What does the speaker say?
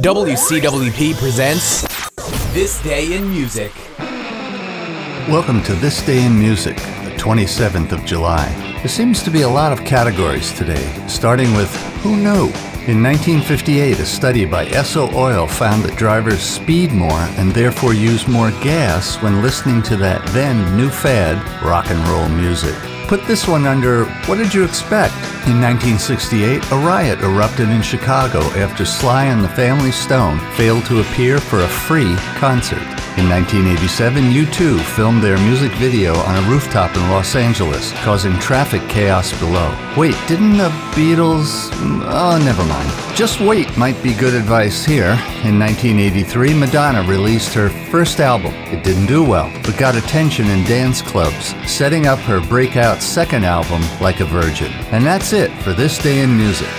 WCWP presents This Day in Music. Welcome to This Day in Music, the 27th of July. There seems to be a lot of categories today, starting with Who Knew? In 1958, a study by Esso Oil found that drivers speed more and therefore use more gas when listening to that then new fad, rock and roll music. Put this one under What Did You Expect? In 1968, a riot erupted in Chicago after Sly and the Family Stone failed to appear for a free concert. In 1987, U2 filmed their music video on a rooftop in Los Angeles, causing traffic chaos below. Wait, didn't the Beatles? Oh, never mind. Just wait might be good advice here. In 1983, Madonna released her first album. It didn't do well, but got attention in dance clubs, setting up her breakout second album, Like a Virgin. And that's it for this day in music.